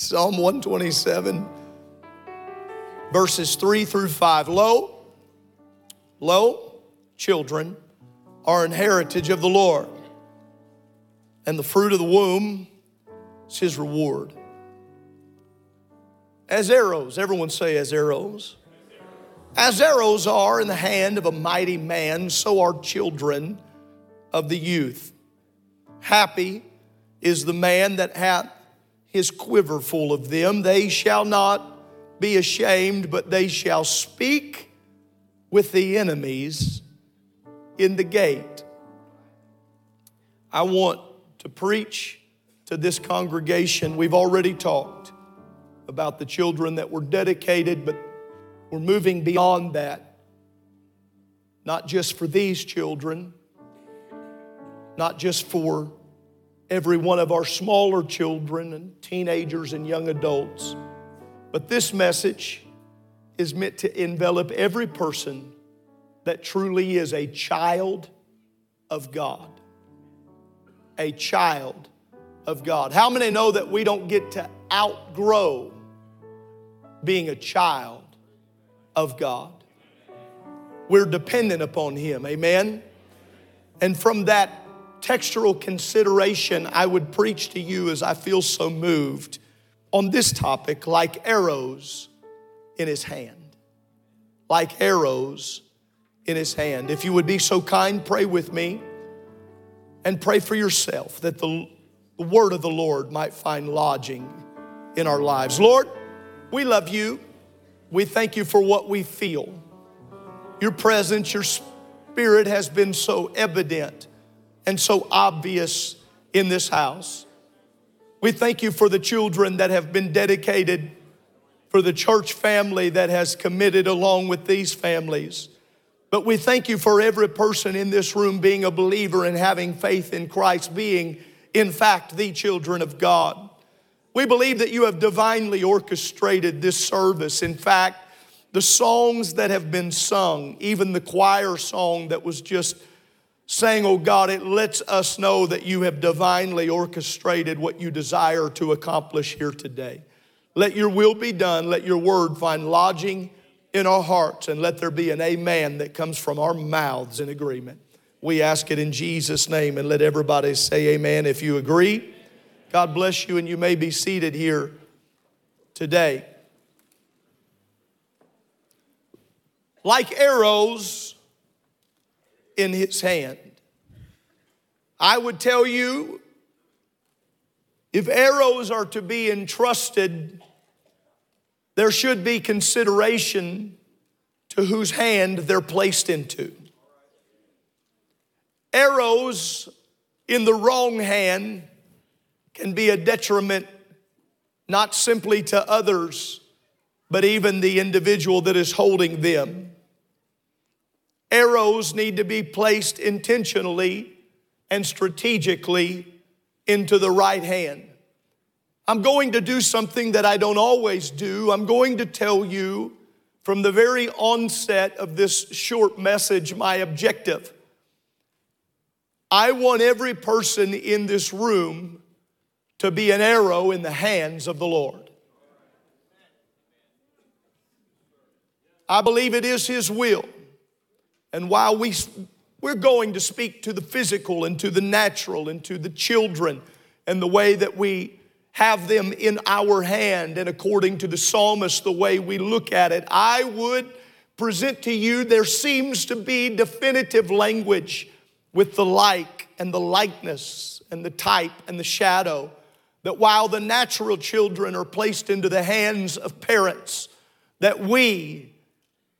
Psalm 127, verses 3 through 5. Lo, lo, children are an heritage of the Lord, and the fruit of the womb is his reward. As arrows, everyone say, as arrows. As arrows are in the hand of a mighty man, so are children of the youth. Happy is the man that hath his quiver full of them. They shall not be ashamed, but they shall speak with the enemies in the gate. I want to preach to this congregation. We've already talked about the children that were dedicated, but we're moving beyond that. Not just for these children, not just for every one of our smaller children and teenagers and young adults. But this message is meant to envelop every person that truly is a child of God. A child of God. How many know that we don't get to outgrow being a child of God? We're dependent upon Him, amen? And from that textural consideration, I would preach to you as I feel so moved on this topic like arrows in his hand. Like arrows in his hand. If you would be so kind, pray with me and pray for yourself that the, the word of the Lord might find lodging in our lives. Lord, we love you. We thank you for what we feel. Your presence, your spirit has been so evident and so obvious in this house. We thank you for the children that have been dedicated, for the church family that has committed along with these families. But we thank you for every person in this room being a believer and having faith in Christ, being, in fact, the children of God. We believe that you have divinely orchestrated this service. In fact, the songs that have been sung, even the choir song that was just saying, Oh God, it lets us know that you have divinely orchestrated what you desire to accomplish here today. Let your will be done. Let your word find lodging in our hearts, and let there be an amen that comes from our mouths in agreement. We ask it in Jesus' name, and let everybody say amen if you agree. God bless you, and you may be seated here today. Like arrows, in his hand. I would tell you if arrows are to be entrusted, there should be consideration to whose hand they're placed into. Arrows in the wrong hand can be a detriment not simply to others, but even the individual that is holding them. Arrows need to be placed intentionally and strategically into the right hand. I'm going to do something that I don't always do. I'm going to tell you from the very onset of this short message my objective. I want every person in this room to be an arrow in the hands of the Lord. I believe it is His will and while we, we're going to speak to the physical and to the natural and to the children and the way that we have them in our hand, and according to the psalmist, the way we look at it, I would present to you there seems to be definitive language with the like and the likeness and the type and the shadow. That while the natural children are placed into the hands of parents, that we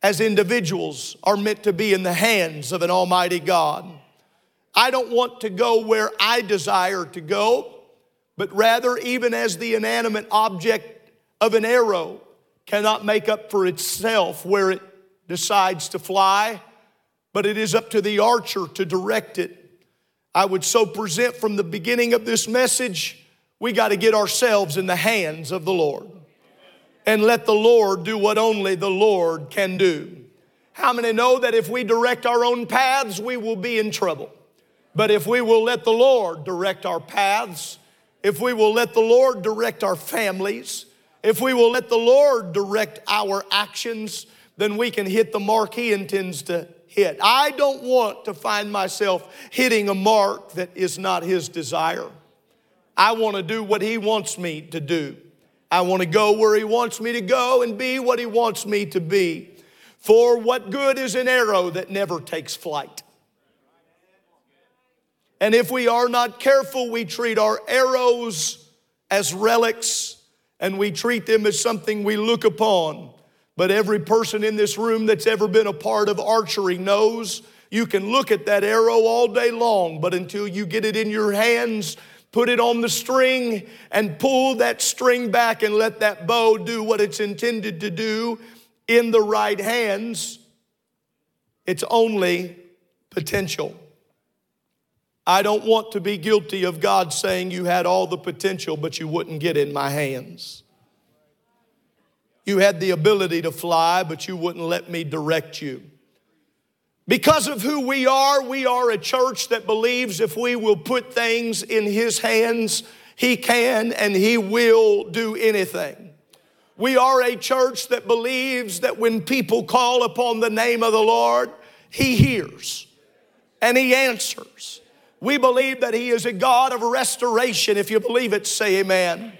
as individuals are meant to be in the hands of an Almighty God. I don't want to go where I desire to go, but rather, even as the inanimate object of an arrow cannot make up for itself where it decides to fly, but it is up to the archer to direct it. I would so present from the beginning of this message, we got to get ourselves in the hands of the Lord and let the Lord do what only the Lord can do. How many know that if we direct our own paths, we will be in trouble? But if we will let the Lord direct our paths, if we will let the Lord direct our families, if we will let the Lord direct our actions, then we can hit the mark He intends to hit. I don't want to find myself hitting a mark that is not His desire. I want to do what He wants me to do. I want to go where He wants me to go and be what He wants me to be. For what good is an arrow that never takes flight? And if we are not careful, we treat our arrows as relics and we treat them as something we look upon. But every person in this room that's ever been a part of archery knows you can look at that arrow all day long, but until you get it in your hands, put it on the string and pull that string back and let that bow do what it's intended to do in the right hands, it's only potential. I don't want to be guilty of God saying you had all the potential, but you wouldn't get in my hands. You had the ability to fly, but you wouldn't let me direct you. Because of who we are, we are a church that believes if we will put things in His hands, He can and He will do anything. We are a church that believes that when people call upon the name of the Lord, He hears and He answers. We believe that He is a God of restoration. If you believe it, say amen.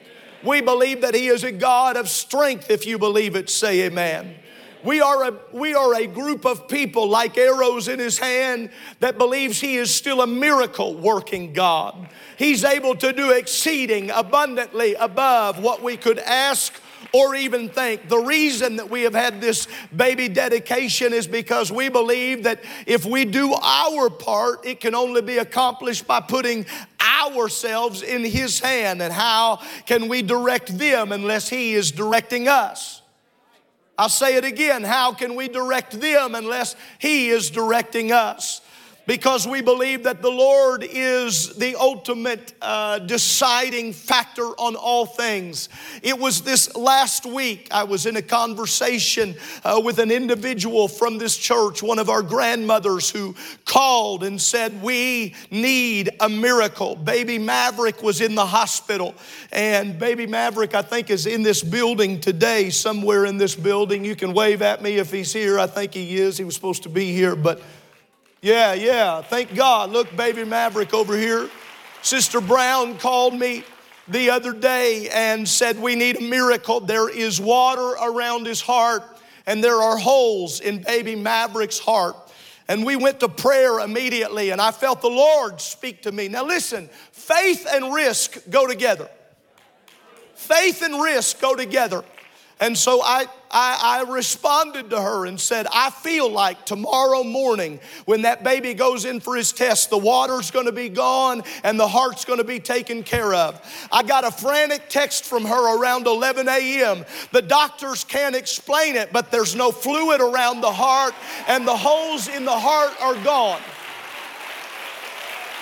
We believe that He is a God of strength. If you believe it, say amen. We are, a, we are a group of people like arrows in his hand that believes he is still a miracle working God. He's able to do exceeding abundantly above what we could ask or even think. The reason that we have had this baby dedication is because we believe that if we do our part, it can only be accomplished by putting ourselves in His hand. And how can we direct them unless He is directing us? I'll say it again. How can we direct them unless He is directing us? Because we believe that the Lord is the ultimate uh, deciding factor on all things. It was this last week, I was in a conversation uh, with an individual from this church, one of our grandmothers, who called and said, We need a miracle. Baby Maverick was in the hospital, and baby Maverick, I think, is in this building today, somewhere in this building. You can wave at me if he's here. I think he is. He was supposed to be here, but yeah, yeah. Thank God. Look, baby Maverick over here. Sister Brown called me the other day and said, We need a miracle. There is water around his heart, and there are holes in baby Maverick's heart. And we went to prayer immediately, and I felt the Lord speak to me. Now, listen, faith and risk go together. Faith and risk go together. And so I, I, I, responded to her and said, I feel like tomorrow morning when that baby goes in for his test, the water's gonna be gone and the heart's gonna be taken care of. I got a frantic text from her around 11 a.m. The doctors can't explain it, but there's no fluid around the heart and the holes in the heart are gone.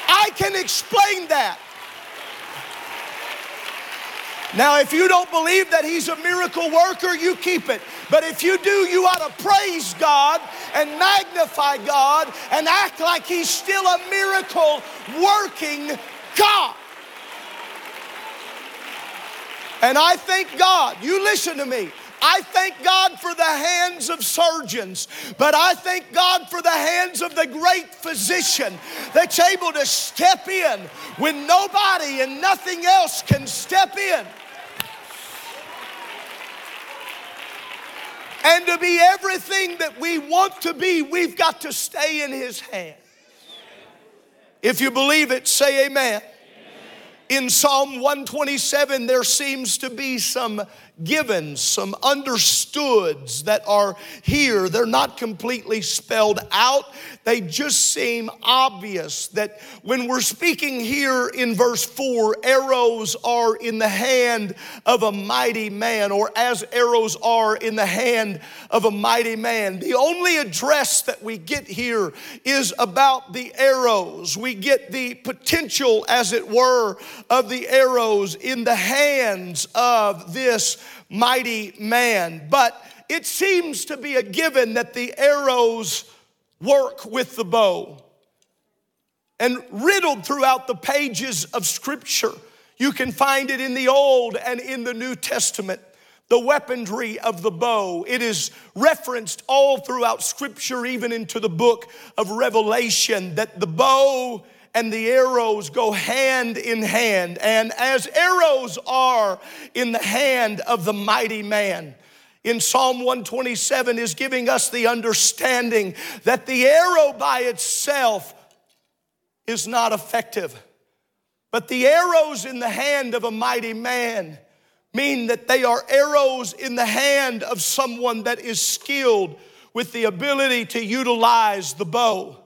I can explain that. Now, if you don't believe that He's a miracle worker, you keep it. But if you do, you ought to praise God and magnify God and act like He's still a miracle working God. And I thank God, you listen to me. I thank God for the hands of surgeons, but I thank God for the hands of the great physician that's able to step in when nobody and nothing else can step in. And to be everything that we want to be, we've got to stay in His hands. If you believe it, say amen. In Psalm 127, there seems to be some givens, some understoods that are here. They're not completely spelled out, they just seem obvious that when we're speaking here in verse 4, arrows are in the hand of a mighty man, or as arrows are in the hand of a mighty man. The only address that we get here is about the arrows. We get the potential, as it were, of the arrows in the hands of this mighty man. But it seems to be a given that the arrows work with the bow. And riddled throughout the pages of Scripture, you can find it in the Old and in the New Testament. The weaponry of the bow. It is referenced all throughout Scripture, even into the book of Revelation, that the bow and the arrows go hand in hand. And as arrows are in the hand of the mighty man, in Psalm 127 is giving us the understanding that the arrow by itself is not effective. But the arrows in the hand of a mighty man mean that they are arrows in the hand of someone that is skilled with the ability to utilize the bow.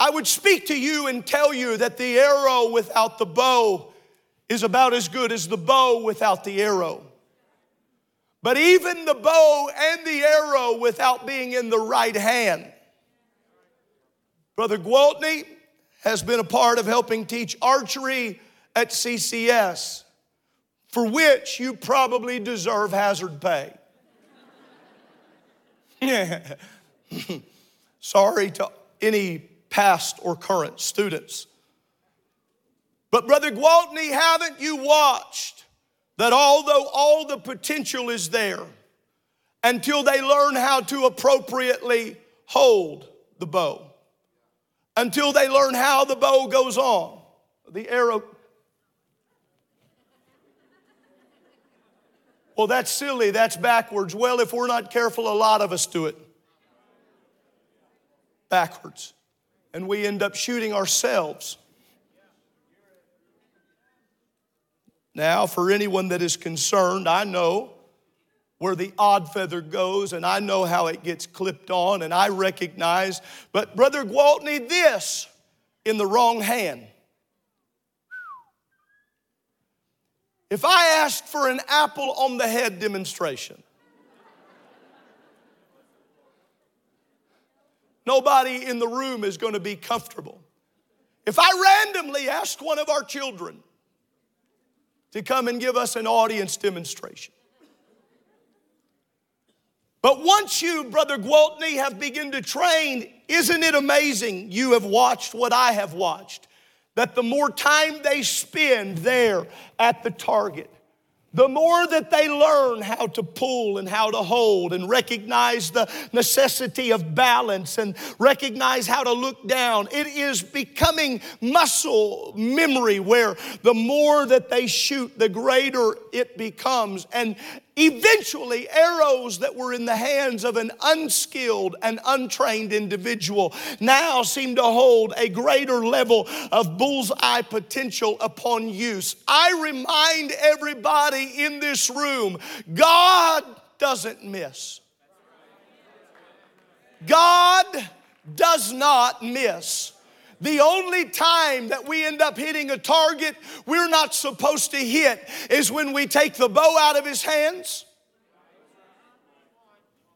I would speak to you and tell you that the arrow without the bow is about as good as the bow without the arrow. But even the bow and the arrow without being in the right hand. Brother Gwaltney has been a part of helping teach archery at CCS, for which you probably deserve hazard pay. Sorry to any past or current students. But, Brother Gwaltney, haven't you watched that although all the potential is there, until they learn how to appropriately hold the bow, until they learn how the bow goes on, the arrow. Well, that's silly, that's backwards. Well, if we're not careful, a lot of us do it backwards. And we end up shooting ourselves. Now, for anyone that is concerned, I know where the odd feather goes and I know how it gets clipped on and I recognize, but Brother Gwaltney, this in the wrong hand. If I asked for an apple on the head demonstration, nobody in the room is going to be comfortable. If I randomly asked one of our children to come and give us an audience demonstration. But once you, Brother Gwaltney, have begun to train, isn't it amazing you have watched what I have watched? That the more time they spend there at the target, the more that they learn how to pull and how to hold and recognize the necessity of balance and recognize how to look down, it is becoming muscle memory where the more that they shoot, the greater it becomes. And Eventually, arrows that were in the hands of an unskilled and untrained individual now seem to hold a greater level of bullseye potential upon use. I remind everybody in this room God doesn't miss. God does not miss. The only time that we end up hitting a target we're not supposed to hit is when we take the bow out of his hands.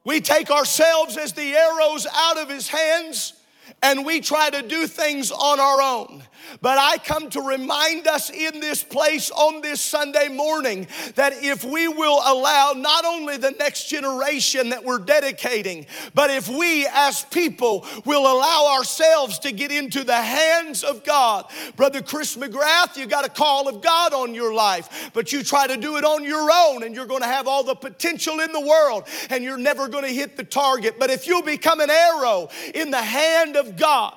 We take ourselves as the arrows out of his hands and we try to do things on our own. But I come to remind us in this place on this Sunday morning that if we will allow not only the next generation that we're dedicating, but if we as people will allow ourselves to get into the hands of God. Brother Chris McGrath, you got a call of God on your life, but you try to do it on your own and you're going to have all the potential in the world and you're never going to hit the target. But if you'll become an arrow in the hand of God,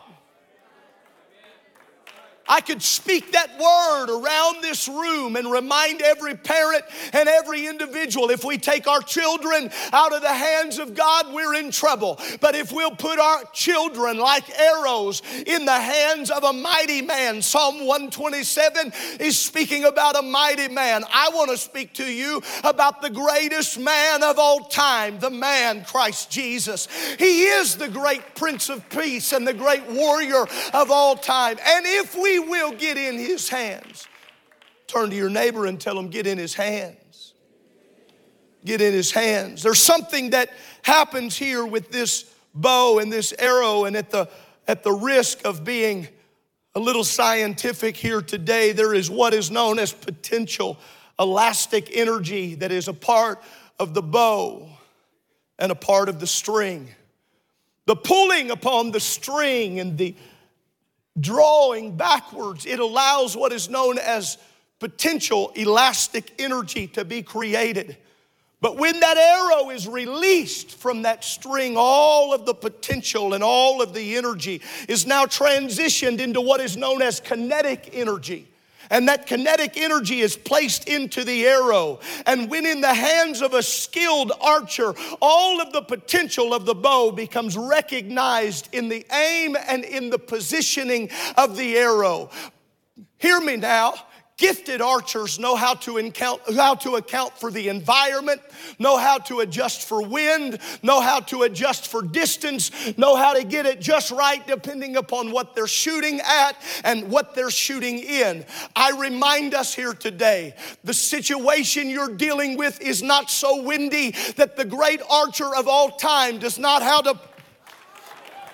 I could speak that word around this room and remind every parent and every individual if we take our children out of the hands of God, we're in trouble. But if we'll put our children like arrows in the hands of a mighty man, Psalm 127 is speaking about a mighty man. I want to speak to you about the greatest man of all time, the man Christ Jesus. He is the great Prince of Peace and the great warrior of all time. And if we will get in his hands. Turn to your neighbor and tell him, get in his hands. Get in his hands. There's something that happens here with this bow and this arrow, and at the, at the risk of being a little scientific here today, there is what is known as potential elastic energy that is a part of the bow and a part of the string. The pulling upon the string and the drawing backwards, it allows what is known as potential elastic energy to be created. But when that arrow is released from that string, all of the potential and all of the energy is now transitioned into what is known as kinetic energy. And that kinetic energy is placed into the arrow. And when in the hands of a skilled archer, all of the potential of the bow becomes recognized in the aim and in the positioning of the arrow. Hear me now. Gifted archers know how to, account, how to account for the environment, know how to adjust for wind, know how to adjust for distance, know how to get it just right depending upon what they're shooting at and what they're shooting in. I remind us here today the situation you're dealing with is not so windy that the great archer of all time does not how to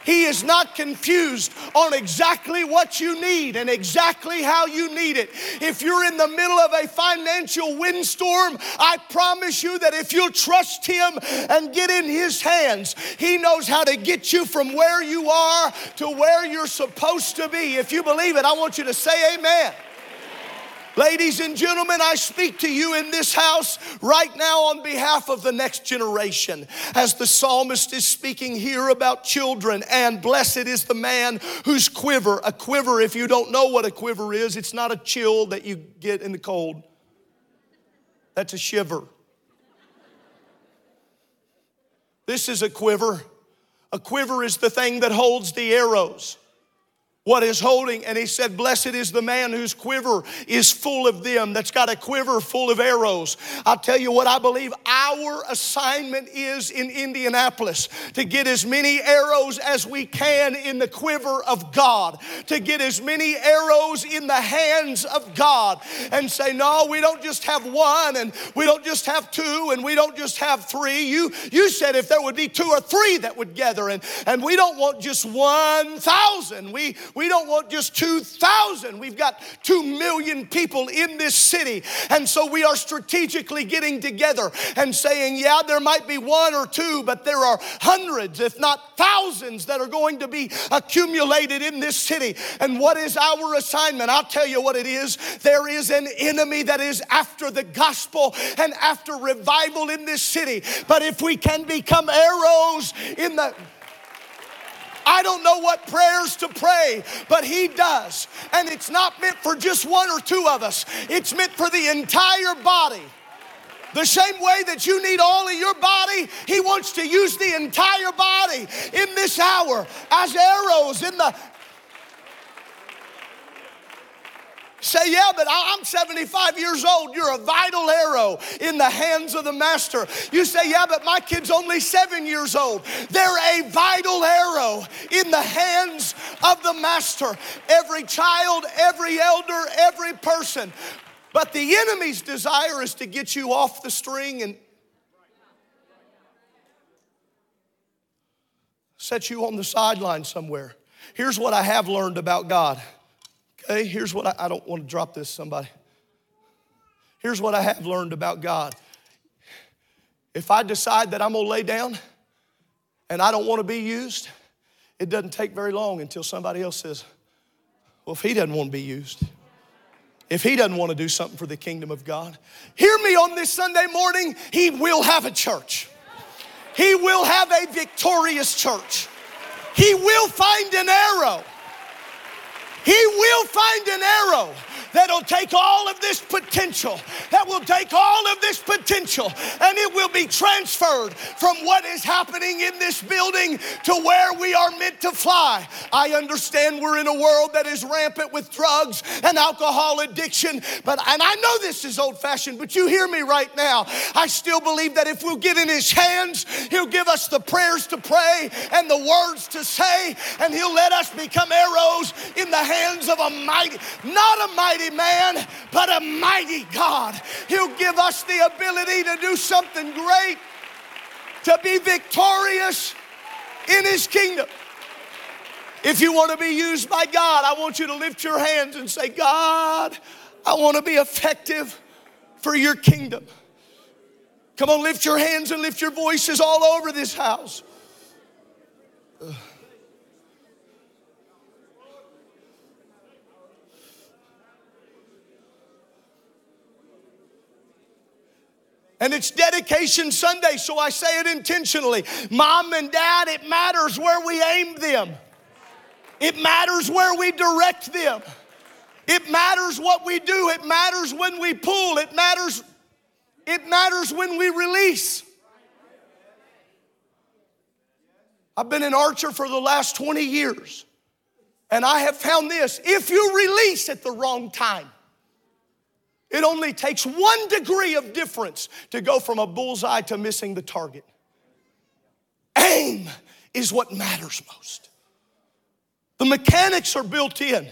he is not confused on exactly what you need and exactly how you need it. If you're in the middle of a financial windstorm, I promise you that if you'll trust Him and get in His hands, He knows how to get you from where you are to where you're supposed to be. If you believe it, I want you to say amen. Ladies and gentlemen, I speak to you in this house right now on behalf of the next generation. As the psalmist is speaking here about children, and blessed is the man whose quiver, a quiver, if you don't know what a quiver is, it's not a chill that you get in the cold, that's a shiver. This is a quiver. A quiver is the thing that holds the arrows what is holding. And he said, Blessed is the man whose quiver is full of them, that's got a quiver full of arrows. I'll tell you what I believe our assignment is in Indianapolis to get as many arrows as we can in the quiver of God, to get as many arrows in the hands of God and say, No, we don't just have one and we don't just have two and we don't just have three. You, you said if there would be two or three that would gather, and, and we don't want just 1,000. We, we don't want just 2,000. We've got 2 million people in this city. And so we are strategically getting together and saying, yeah, there might be one or two, but there are hundreds, if not thousands, that are going to be accumulated in this city. And what is our assignment? I'll tell you what it is. There is an enemy that is after the gospel and after revival in this city. But if we can become arrows in the I don't know what prayers to pray, but He does. And it's not meant for just one or two of us, it's meant for the entire body. The same way that you need all of your body, He wants to use the entire body in this hour as arrows in the Say, yeah, but I'm 75 years old. You're a vital arrow in the hands of the master. You say, yeah, but my kid's only seven years old. They're a vital arrow in the hands of the master. Every child, every elder, every person. But the enemy's desire is to get you off the string and set you on the sideline somewhere. Here's what I have learned about God. Okay, here's what I, I don't want to drop this, somebody. Here's what I have learned about God. If I decide that I'm gonna lay down and I don't wanna be used, it doesn't take very long until somebody else says, Well, if he doesn't wanna be used, if he doesn't wanna do something for the kingdom of God, hear me on this Sunday morning, he will have a church. He will have a victorious church. He will find an arrow He will find an arrow that'll take all of this potential, that will take all of this potential, and it will be transferred from what is happening in this building to where we are meant to fly. I understand we're in a world that is rampant with drugs and alcohol addiction, but and I know this is old fashioned, but you hear me right now. I still believe that if we'll get in his hands, he'll give us the prayers to pray and the words to say, and he'll let us become arrows in the hands of a mighty, not a mighty man, but a mighty God. He'll give us the ability to do something great, to be victorious in His kingdom. If you want to be used by God, I want you to lift your hands and say, God, I want to be effective for your kingdom. Come on, lift your hands and lift your voices all over this house. Ugh. And it's dedication Sunday, so I say it intentionally. Mom and dad, it matters where we aim them, it matters where we direct them. It matters what we do. It matters when we pull. It matters it matters when we release. I've been an archer for the last 20 years. And I have found this if you release at the wrong time, it only takes one degree of difference to go from a bullseye to missing the target. Aim is what matters most. The mechanics are built in,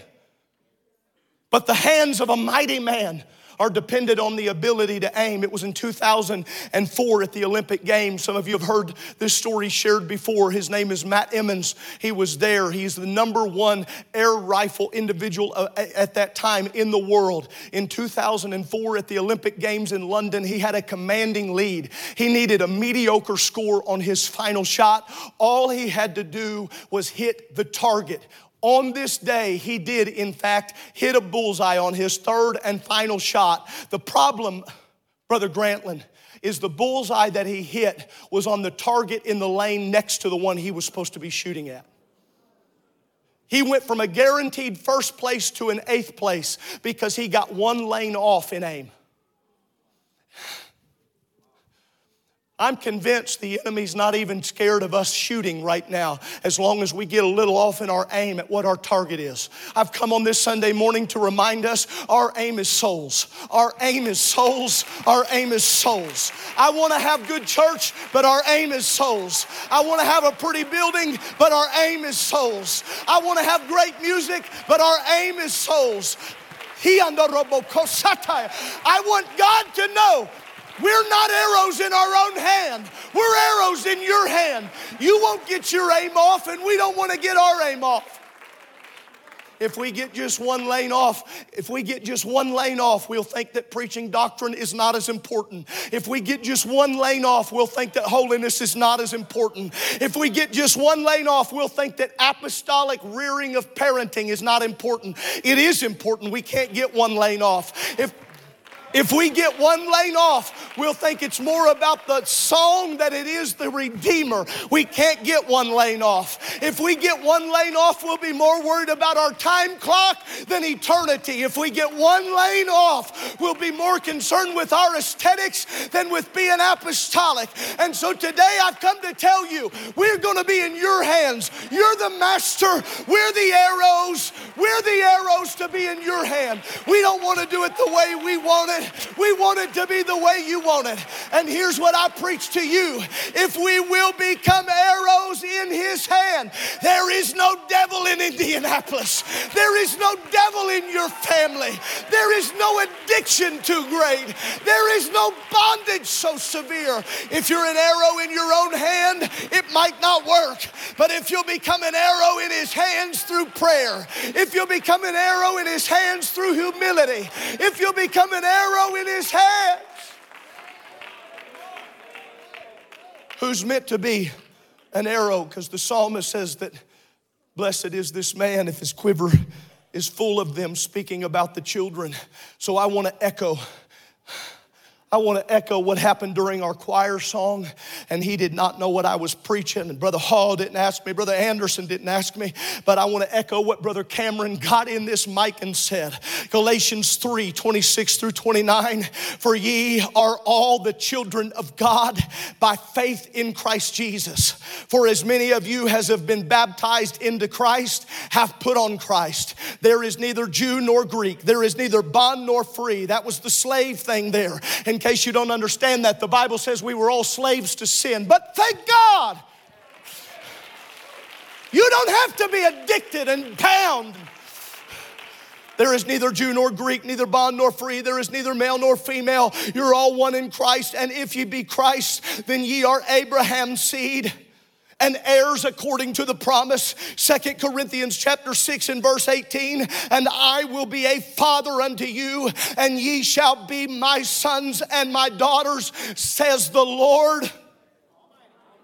but the hands of a mighty man are dependent on the ability to aim. It was in 2004 at the Olympic Games. Some of you have heard this story shared before. His name is Matt Emmons. He was there. He's the number one air rifle individual uh, at that time in the world. In 2004 at the Olympic Games in London, he had a commanding lead. He needed a mediocre score on his final shot. All he had to do was hit the target on this day, he did, in fact, hit a bullseye on his third and final shot. The problem, Brother Grantland, is the bullseye that he hit was on the target in the lane next to the one he was supposed to be shooting at. He went from a guaranteed first place to an eighth place because he got one lane off in aim. I'm convinced the enemy's not even scared of us shooting right now as long as we get a little off in our aim at what our target is. I've come on this Sunday morning to remind us our aim is souls. Our aim is souls. Our aim is souls. I want to have good church, but our aim is souls. I want to have a pretty building, but our aim is souls. I want to have great music, but our aim is souls. He and the I want God to know we're not arrows in our own hand. We're arrows in your hand. You won't get your aim off, and we don't want to get our aim off. If we get just one lane off, if we get just one lane off, we'll think that preaching doctrine is not as important. If we get just one lane off, we'll think that holiness is not as important. If we get just one lane off, we'll think that apostolic rearing of parenting is not important. It is important. We can't get one lane off. If if we get one lane off, we'll think it's more about the song than it is the Redeemer. We can't get one lane off. If we get one lane off, we'll be more worried about our time clock than eternity. If we get one lane off, we'll be more concerned with our aesthetics than with being apostolic. And so today I've come to tell you we're going to be in your hands. You're the master, we're the arrows. We're the arrows to be in your hand. We don't want to do it the way we want it it. We want it to be the way you want it. And here's what I preach to you if we will become arrows in His hand, there is no devil in Indianapolis, there is no devil in your family, there is no addiction too great, there is no bondage so severe. If you're an arrow in your own hand, it might not work. But if you'll become an arrow in His hands through prayer, if you'll become an arrow in His hands through humility, if you'll become an arrow arrow in his hands. Who's meant to be an arrow? Because the psalmist says that blessed is this man if his quiver is full of them, speaking about the children. So I want to echo. I want to echo what happened during our choir song, and he did not know what I was preaching. And Brother Hall didn't ask me, Brother Anderson didn't ask me, but I want to echo what Brother Cameron got in this mic and said. Galatians 3 26 through 29 For ye are all the children of God by faith in Christ Jesus. For as many of you as have been baptized into Christ have put on Christ. There is neither Jew nor Greek, there is neither bond nor free. That was the slave thing there. And in case you don't understand that, the Bible says we were all slaves to sin. But thank God, you don't have to be addicted and bound. There is neither Jew nor Greek, neither bond nor free. There is neither male nor female. You're all one in Christ. And if ye be Christ, then ye are Abraham's seed and heirs according to the promise. Second Corinthians chapter 6 and verse 18, and I will be a father unto you, and ye shall be my sons and my daughters, says the Lord.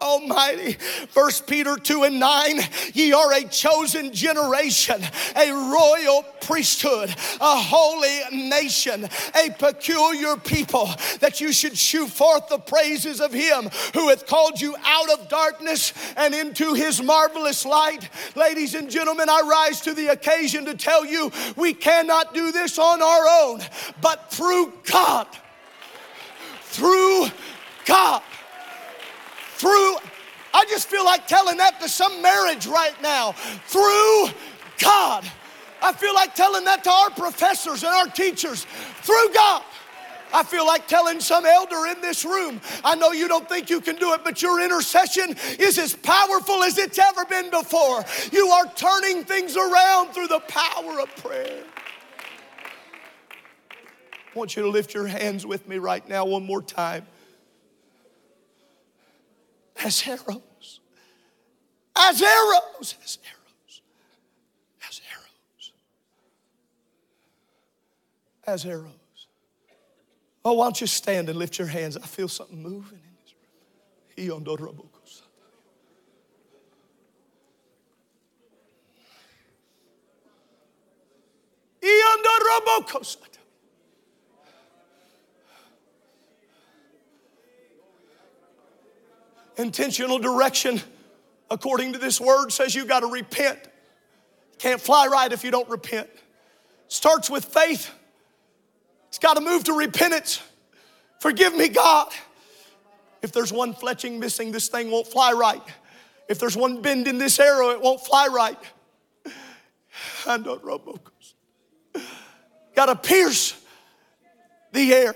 Almighty. First Peter 2 and 9, ye are a chosen generation, a royal priesthood, a holy nation, a peculiar people, that you should shew forth the praises of him who hath called you out of darkness and into his marvelous light. Ladies and gentlemen, I rise to the occasion to tell you we cannot do this on our own, but through God. Through God through, I just feel like telling that to some marriage right now. Through God. I feel like telling that to our professors and our teachers. Through God. I feel like telling some elder in this room, I know you don't think you can do it, but your intercession is as powerful as it's ever been before. You are turning things around through the power of prayer. I want you to lift your hands with me right now, one more time as arrows. As arrows. As arrows. As arrows. As arrows. Oh, why don't you stand and lift your hands? I feel something moving in this room. Intentional direction, according to this word, says you got to repent. Can't fly right if you don't repent. Starts with faith. It's got to move to repentance. Forgive me, God. If there's one fletching missing, this thing won't fly right. If there's one bend in this arrow, it won't fly right. I know Robocos. Got to pierce the air.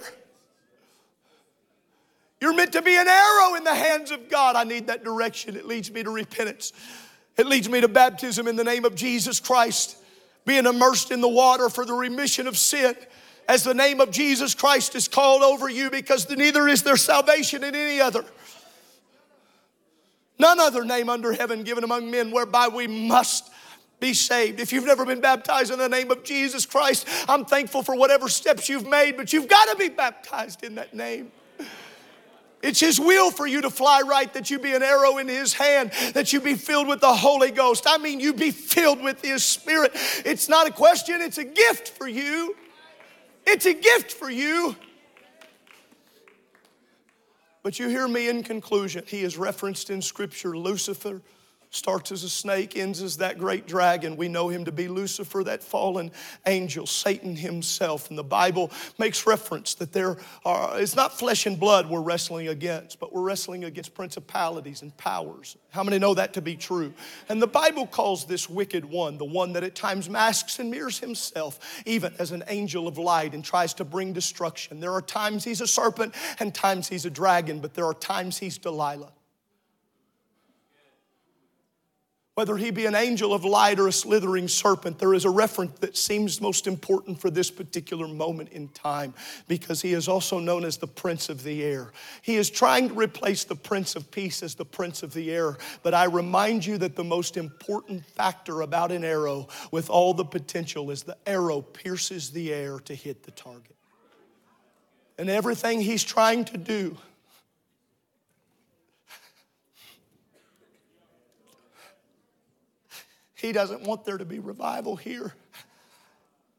You're meant to be an arrow in the hands of God. I need that direction. It leads me to repentance. It leads me to baptism in the name of Jesus Christ, being immersed in the water for the remission of sin. As the name of Jesus Christ is called over you, because neither is there salvation in any other. None other name under heaven given among men whereby we must be saved. If you've never been baptized in the name of Jesus Christ, I'm thankful for whatever steps you've made, but you've got to be baptized in that name. It's His will for you to fly right, that you be an arrow in His hand, that you be filled with the Holy Ghost. I mean, you be filled with His Spirit. It's not a question, it's a gift for you. It's a gift for you. But you hear me in conclusion. He is referenced in Scripture Lucifer starts as a snake, ends as that great dragon. We know him to be Lucifer, that fallen angel, Satan himself. And the Bible makes reference that there are, it's not flesh and blood we're wrestling against, but we're wrestling against principalities and powers. How many know that to be true? And the Bible calls this wicked one, the one that at times masks and mirrors himself, even as an angel of light and tries to bring destruction. There are times he's a serpent and times he's a dragon, but there are times he's Delilah. Whether he be an angel of light or a slithering serpent, there is a reference that seems most important for this particular moment in time because he is also known as the Prince of the Air. He is trying to replace the Prince of Peace as the Prince of the Air, but I remind you that the most important factor about an arrow with all the potential is the arrow pierces the air to hit the target. And everything he's trying to do He doesn't want there to be revival here.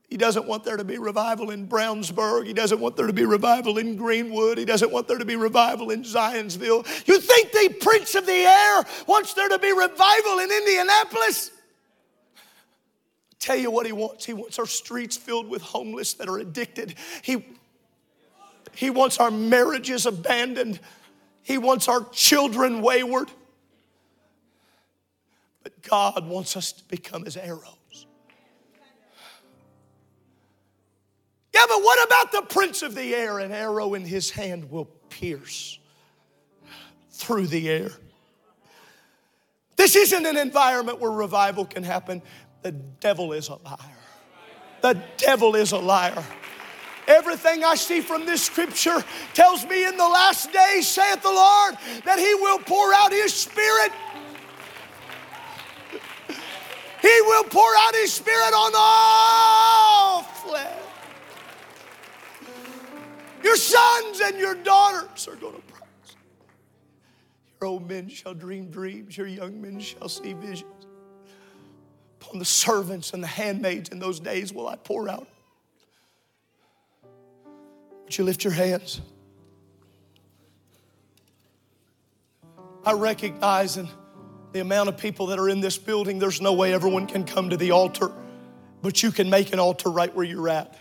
He doesn't want there to be revival in Brownsburg. He doesn't want there to be revival in Greenwood. He doesn't want there to be revival in Zionsville. You think the Prince of the Air wants there to be revival in Indianapolis? Tell you what he wants. He wants our streets filled with homeless that are addicted. He, he wants our marriages abandoned. He wants our children wayward. God wants us to become his arrows. Yeah, but what about the prince of the air? An arrow in his hand will pierce through the air. This isn't an environment where revival can happen. The devil is a liar. The devil is a liar. Everything I see from this scripture tells me in the last days, saith the Lord, that He will pour out His Spirit. He will pour out His Spirit on all flesh. Your sons and your daughters are going to prophesy. Your old men shall dream dreams, your young men shall see visions. Upon the servants and the handmaids in those days will I pour out. Would you lift your hands? I recognize in the amount of people that are in this building, there's no way everyone can come to the altar, but you can make an altar right where you're at.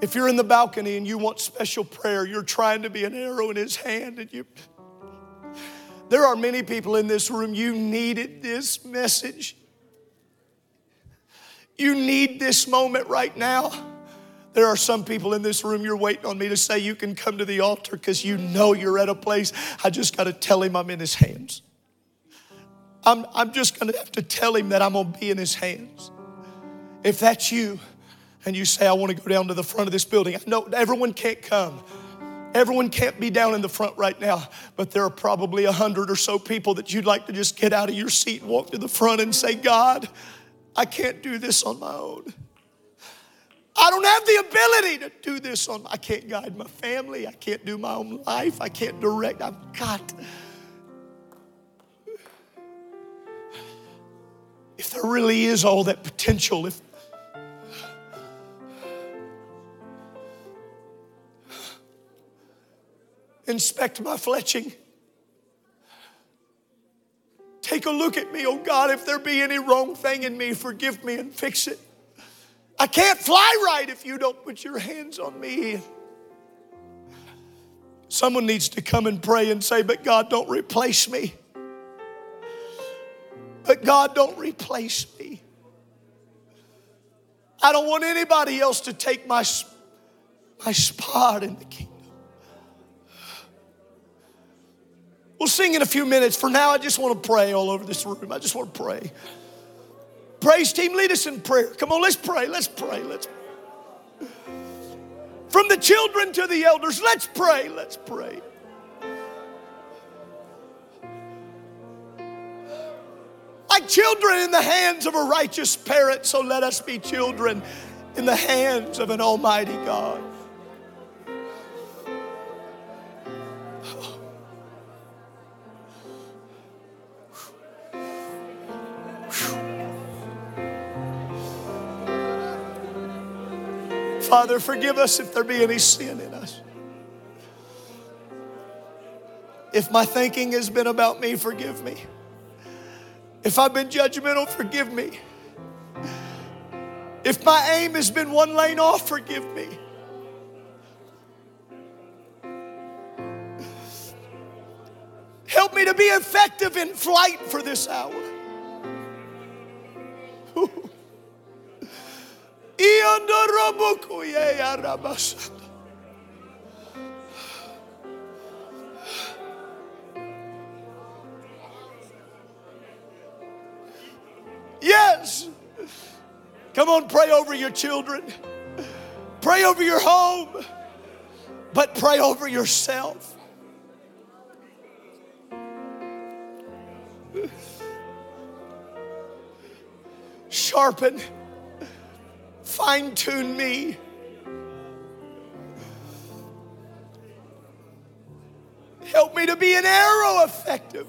If you're in the balcony and you want special prayer, you're trying to be an arrow in his hand and you there are many people in this room you needed this message. You need this moment right now. There are some people in this room, you're waiting on me to say you can come to the altar because you know you're at a place. I just got to tell him I'm in his hands. I'm, I'm just going to have to tell him that I'm going to be in his hands. If that's you, and you say, I want to go down to the front of this building. No, everyone can't come. Everyone can't be down in the front right now, but there are probably a hundred or so people that you'd like to just get out of your seat and walk to the front and say, God, I can't do this on my own. I don't have the ability to do this on I can't guide my family. I can't do my own life. I can't direct. I've got if there really is all that potential, if inspect my fletching. Take a look at me, oh God. If there be any wrong thing in me, forgive me and fix it. I can't fly right if you don't put your hands on me. Someone needs to come and pray and say, But God, don't replace me. But God, don't replace me. I don't want anybody else to take my, my spot in the kingdom. We'll sing in a few minutes. For now, I just want to pray all over this room. I just want to pray. Praise team, lead us in prayer. Come on, let's pray. Let's pray. Let's from the children to the elders, let's pray. Let's pray. Like children in the hands of a righteous parent, so let us be children in the hands of an almighty God. Father, forgive us if there be any sin in us. If my thinking has been about me, forgive me. If I've been judgmental, forgive me. If my aim has been one lane off, forgive me. Help me to be effective in flight for this hour. Yes. Come on, pray over your children. Pray over your home. But pray over yourself. Sharpen fine tune me. Help me to be an arrow effective.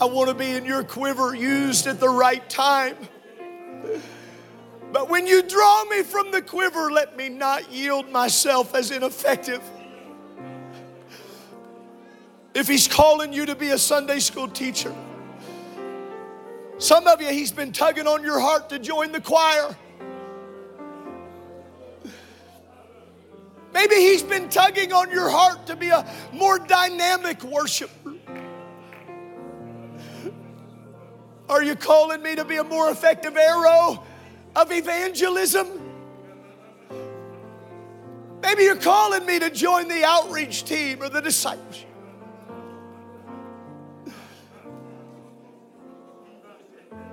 I want to be in your quiver used at the right time. But when you draw me from the quiver, let me not yield myself as ineffective. If He's calling you to be a Sunday school teacher, some of you, He's been tugging on your heart to join the choir. Maybe He's been tugging on your heart to be a more dynamic worshiper. Are you calling me to be a more effective arrow of evangelism? Maybe you're calling me to join the outreach team or the discipleship.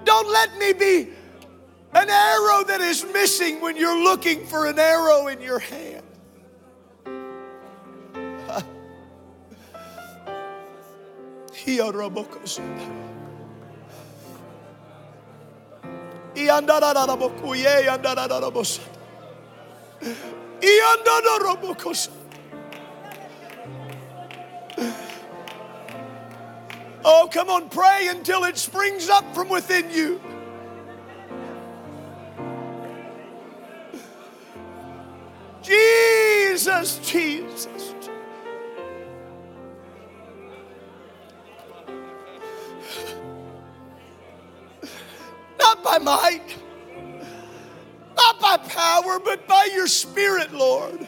Don't let me be an arrow that is missing when you're looking for an arrow in your hand. Oh, come on, pray until it springs up from within you. Jesus, Jesus. Not by might, not by power, but by your Spirit, Lord.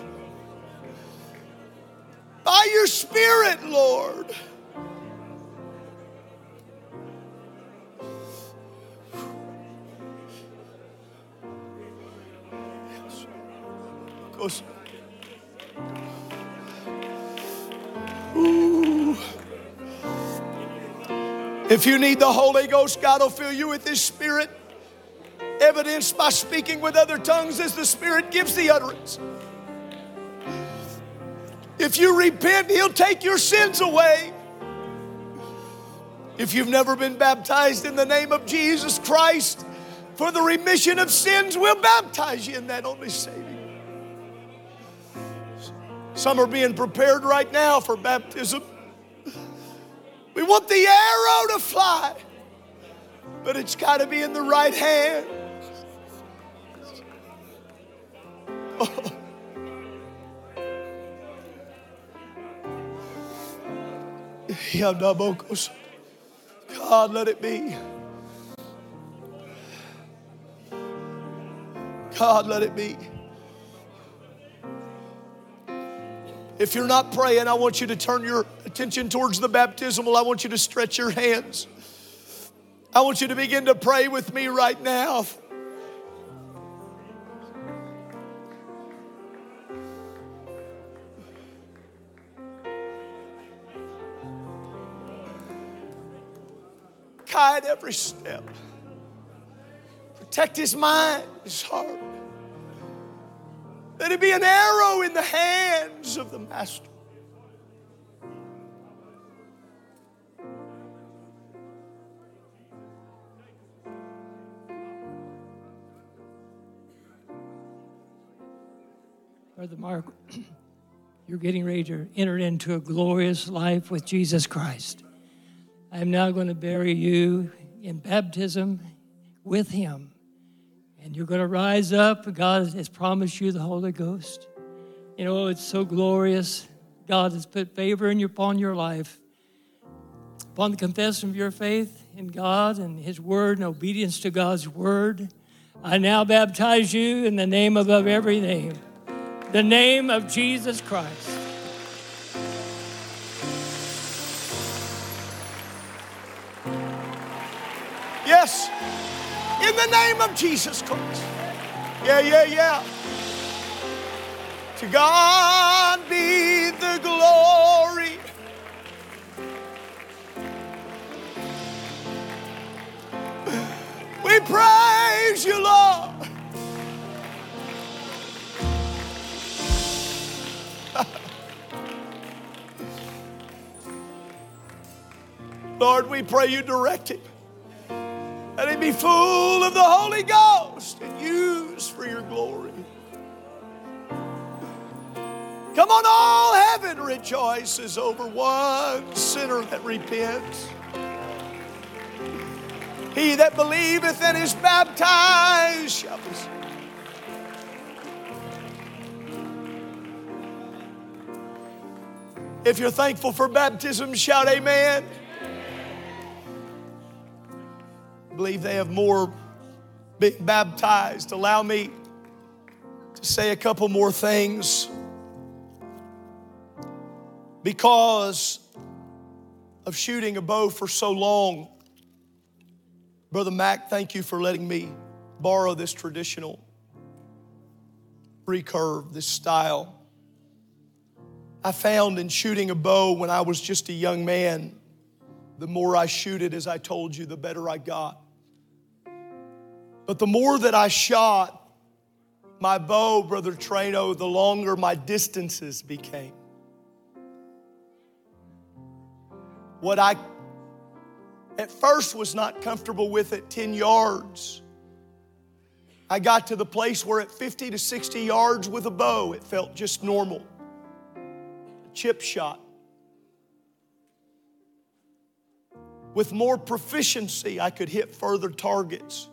By your Spirit, Lord. If you need the Holy Ghost, God will fill you with His Spirit, evidenced by speaking with other tongues as the Spirit gives the utterance. If you repent, He'll take your sins away. If you've never been baptized in the name of Jesus Christ for the remission of sins, we'll baptize you in that only Savior. Some are being prepared right now for baptism. We want the arrow to fly, but it's got to be in the right hand. Oh. God, let it be. God, let it be. If you're not praying, I want you to turn your attention towards the baptismal. I want you to stretch your hands. I want you to begin to pray with me right now. Guide every step. Protect his mind, his heart. Let it be an arrow in the hands of the Master. Brother Mark, you're getting ready to enter into a glorious life with Jesus Christ. I am now going to bury you in baptism with Him. And you're going to rise up. God has promised you the Holy Ghost. You know, it's so glorious. God has put favor in your, upon your life. Upon the confession of your faith in God and His Word and obedience to God's Word, I now baptize you in the name above every name, the name of Jesus Christ. The name of Jesus Christ. Yeah, yeah, yeah. To God be the glory. We praise you, Lord. Lord, we pray you direct him. Be full of the Holy Ghost and used for your glory. Come on, all heaven rejoices over one sinner that repents. He that believeth and is baptized shall be saved. If you're thankful for baptism, shout amen. Believe they have more being baptized. Allow me to say a couple more things. Because of shooting a bow for so long, Brother Mac, thank you for letting me borrow this traditional recurve, this style. I found in shooting a bow when I was just a young man, the more I shoot it, as I told you, the better I got. But the more that I shot my bow, Brother Trano, the longer my distances became. What I at first was not comfortable with at 10 yards. I got to the place where at 50 to 60 yards with a bow, it felt just normal. A chip shot. With more proficiency, I could hit further targets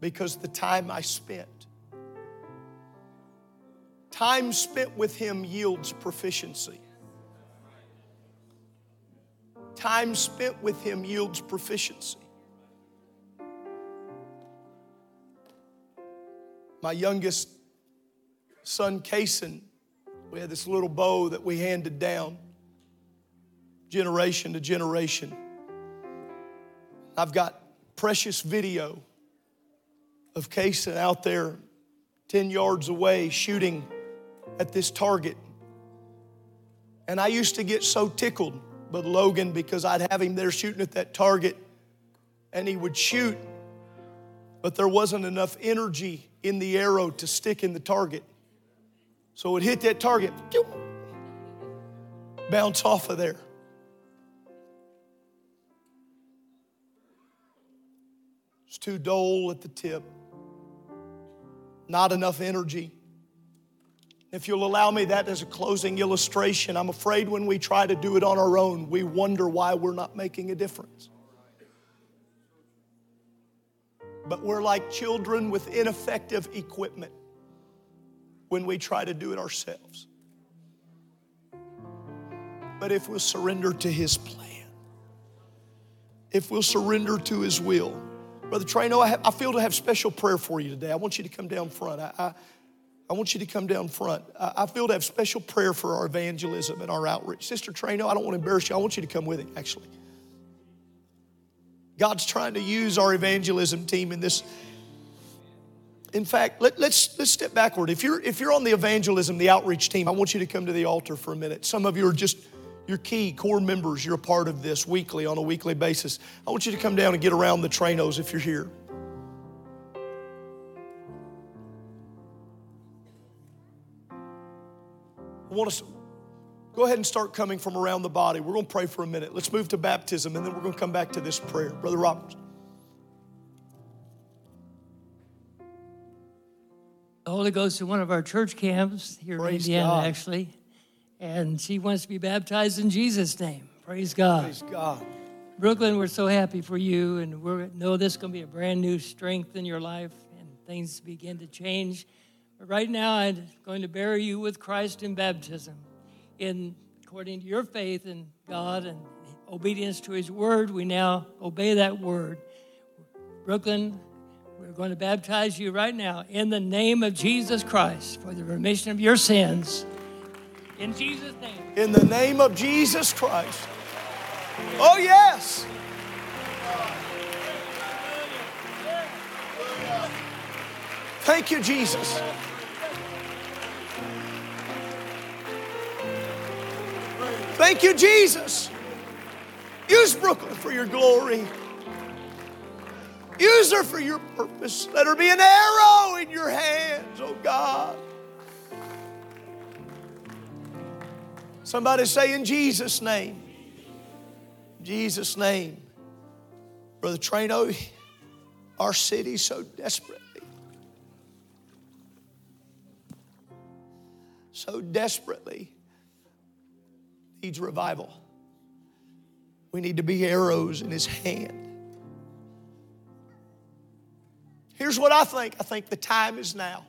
because the time I spent. Time spent with Him yields proficiency. Time spent with Him yields proficiency. My youngest son, Kason, we had this little bow that we handed down generation to generation. I've got precious video of Kason out there 10 yards away shooting at this target. And I used to get so tickled, but Logan, because I'd have him there shooting at that target and he would shoot, but there wasn't enough energy in the arrow to stick in the target. So it hit that target, bounce off of there. It's too dull at the tip, not enough energy. If you'll allow me that as a closing illustration, I'm afraid when we try to do it on our own, we wonder why we're not making a difference. But we're like children with ineffective equipment when we try to do it ourselves. But if we'll surrender to His plan, if we'll surrender to His will, Brother Trano, I, I feel to have special prayer for you today. I want you to come down front. I, I I want you to come down front. I feel to have special prayer for our evangelism and our outreach. Sister Trano, I don't want to embarrass you. I want you to come with it, actually. God's trying to use our evangelism team in this. In fact, let, let's, let's step backward. If you're if you're on the evangelism, the outreach team, I want you to come to the altar for a minute. Some of you are just your key core members. You're a part of this weekly on a weekly basis. I want you to come down and get around the Tranos if you're here. I want us to go ahead and start coming from around the body. We're going to pray for a minute. Let's move to baptism and then we're going to come back to this prayer. Brother Roberts. The Holy Ghost in one of our church camps here Praise in Indiana, God. actually, and she wants to be baptized in Jesus' name. Praise God. Praise God. Brooklyn, we're so happy for you, and we know this is going to be a brand new strength in your life, and things begin to change but right now, I'm going to bury you with Christ in baptism, in according to your faith in God and obedience to His word. We now obey that word. Brooklyn, we're going to baptize you right now in the name of Jesus Christ for the remission of your sins. In Jesus' name. In the name of Jesus Christ. Oh, yes. Thank you, Jesus. Thank you, Jesus. Use Brooklyn for your glory. Use her for your purpose. Let her be an arrow in your hands, oh God. Somebody say in Jesus' name. Jesus' name. Brother Trano, our city so desperately, so desperately needs revival. We need to be arrows in his hand. Here's what I think I think the time is now.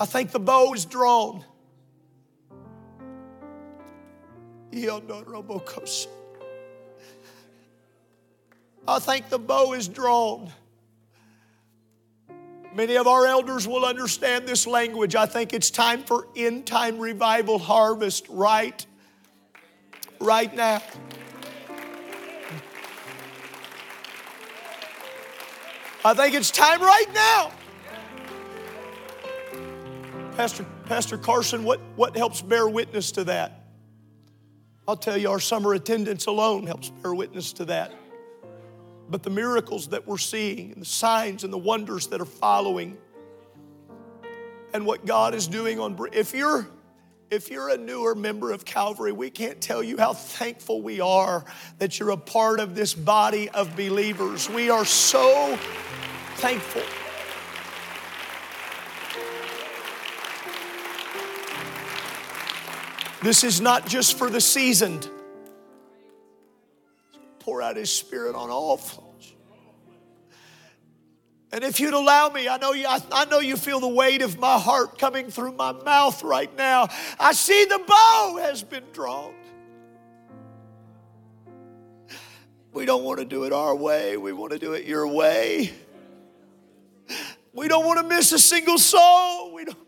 I think the bow is drawn. I think the bow is drawn. Many of our elders will understand this language. I think it's time for end time revival harvest right, right now. I think it's time right now. Pastor, Pastor Carson, what, what helps bear witness to that? I'll tell you, our summer attendance alone helps bear witness to that. But the miracles that we're seeing, and the signs and the wonders that are following, and what God is doing on if you're if you're a newer member of Calvary, we can't tell you how thankful we are that you're a part of this body of believers. We are so thankful. This is not just for the seasoned. Pour out His Spirit on all flesh. And if you'd allow me, I know you, I, I, know you feel the weight of my heart coming through my mouth right now. I see the bow has been drawn. We don't want to do it our way, we want to do it your way. We don't want to miss a single soul. We don't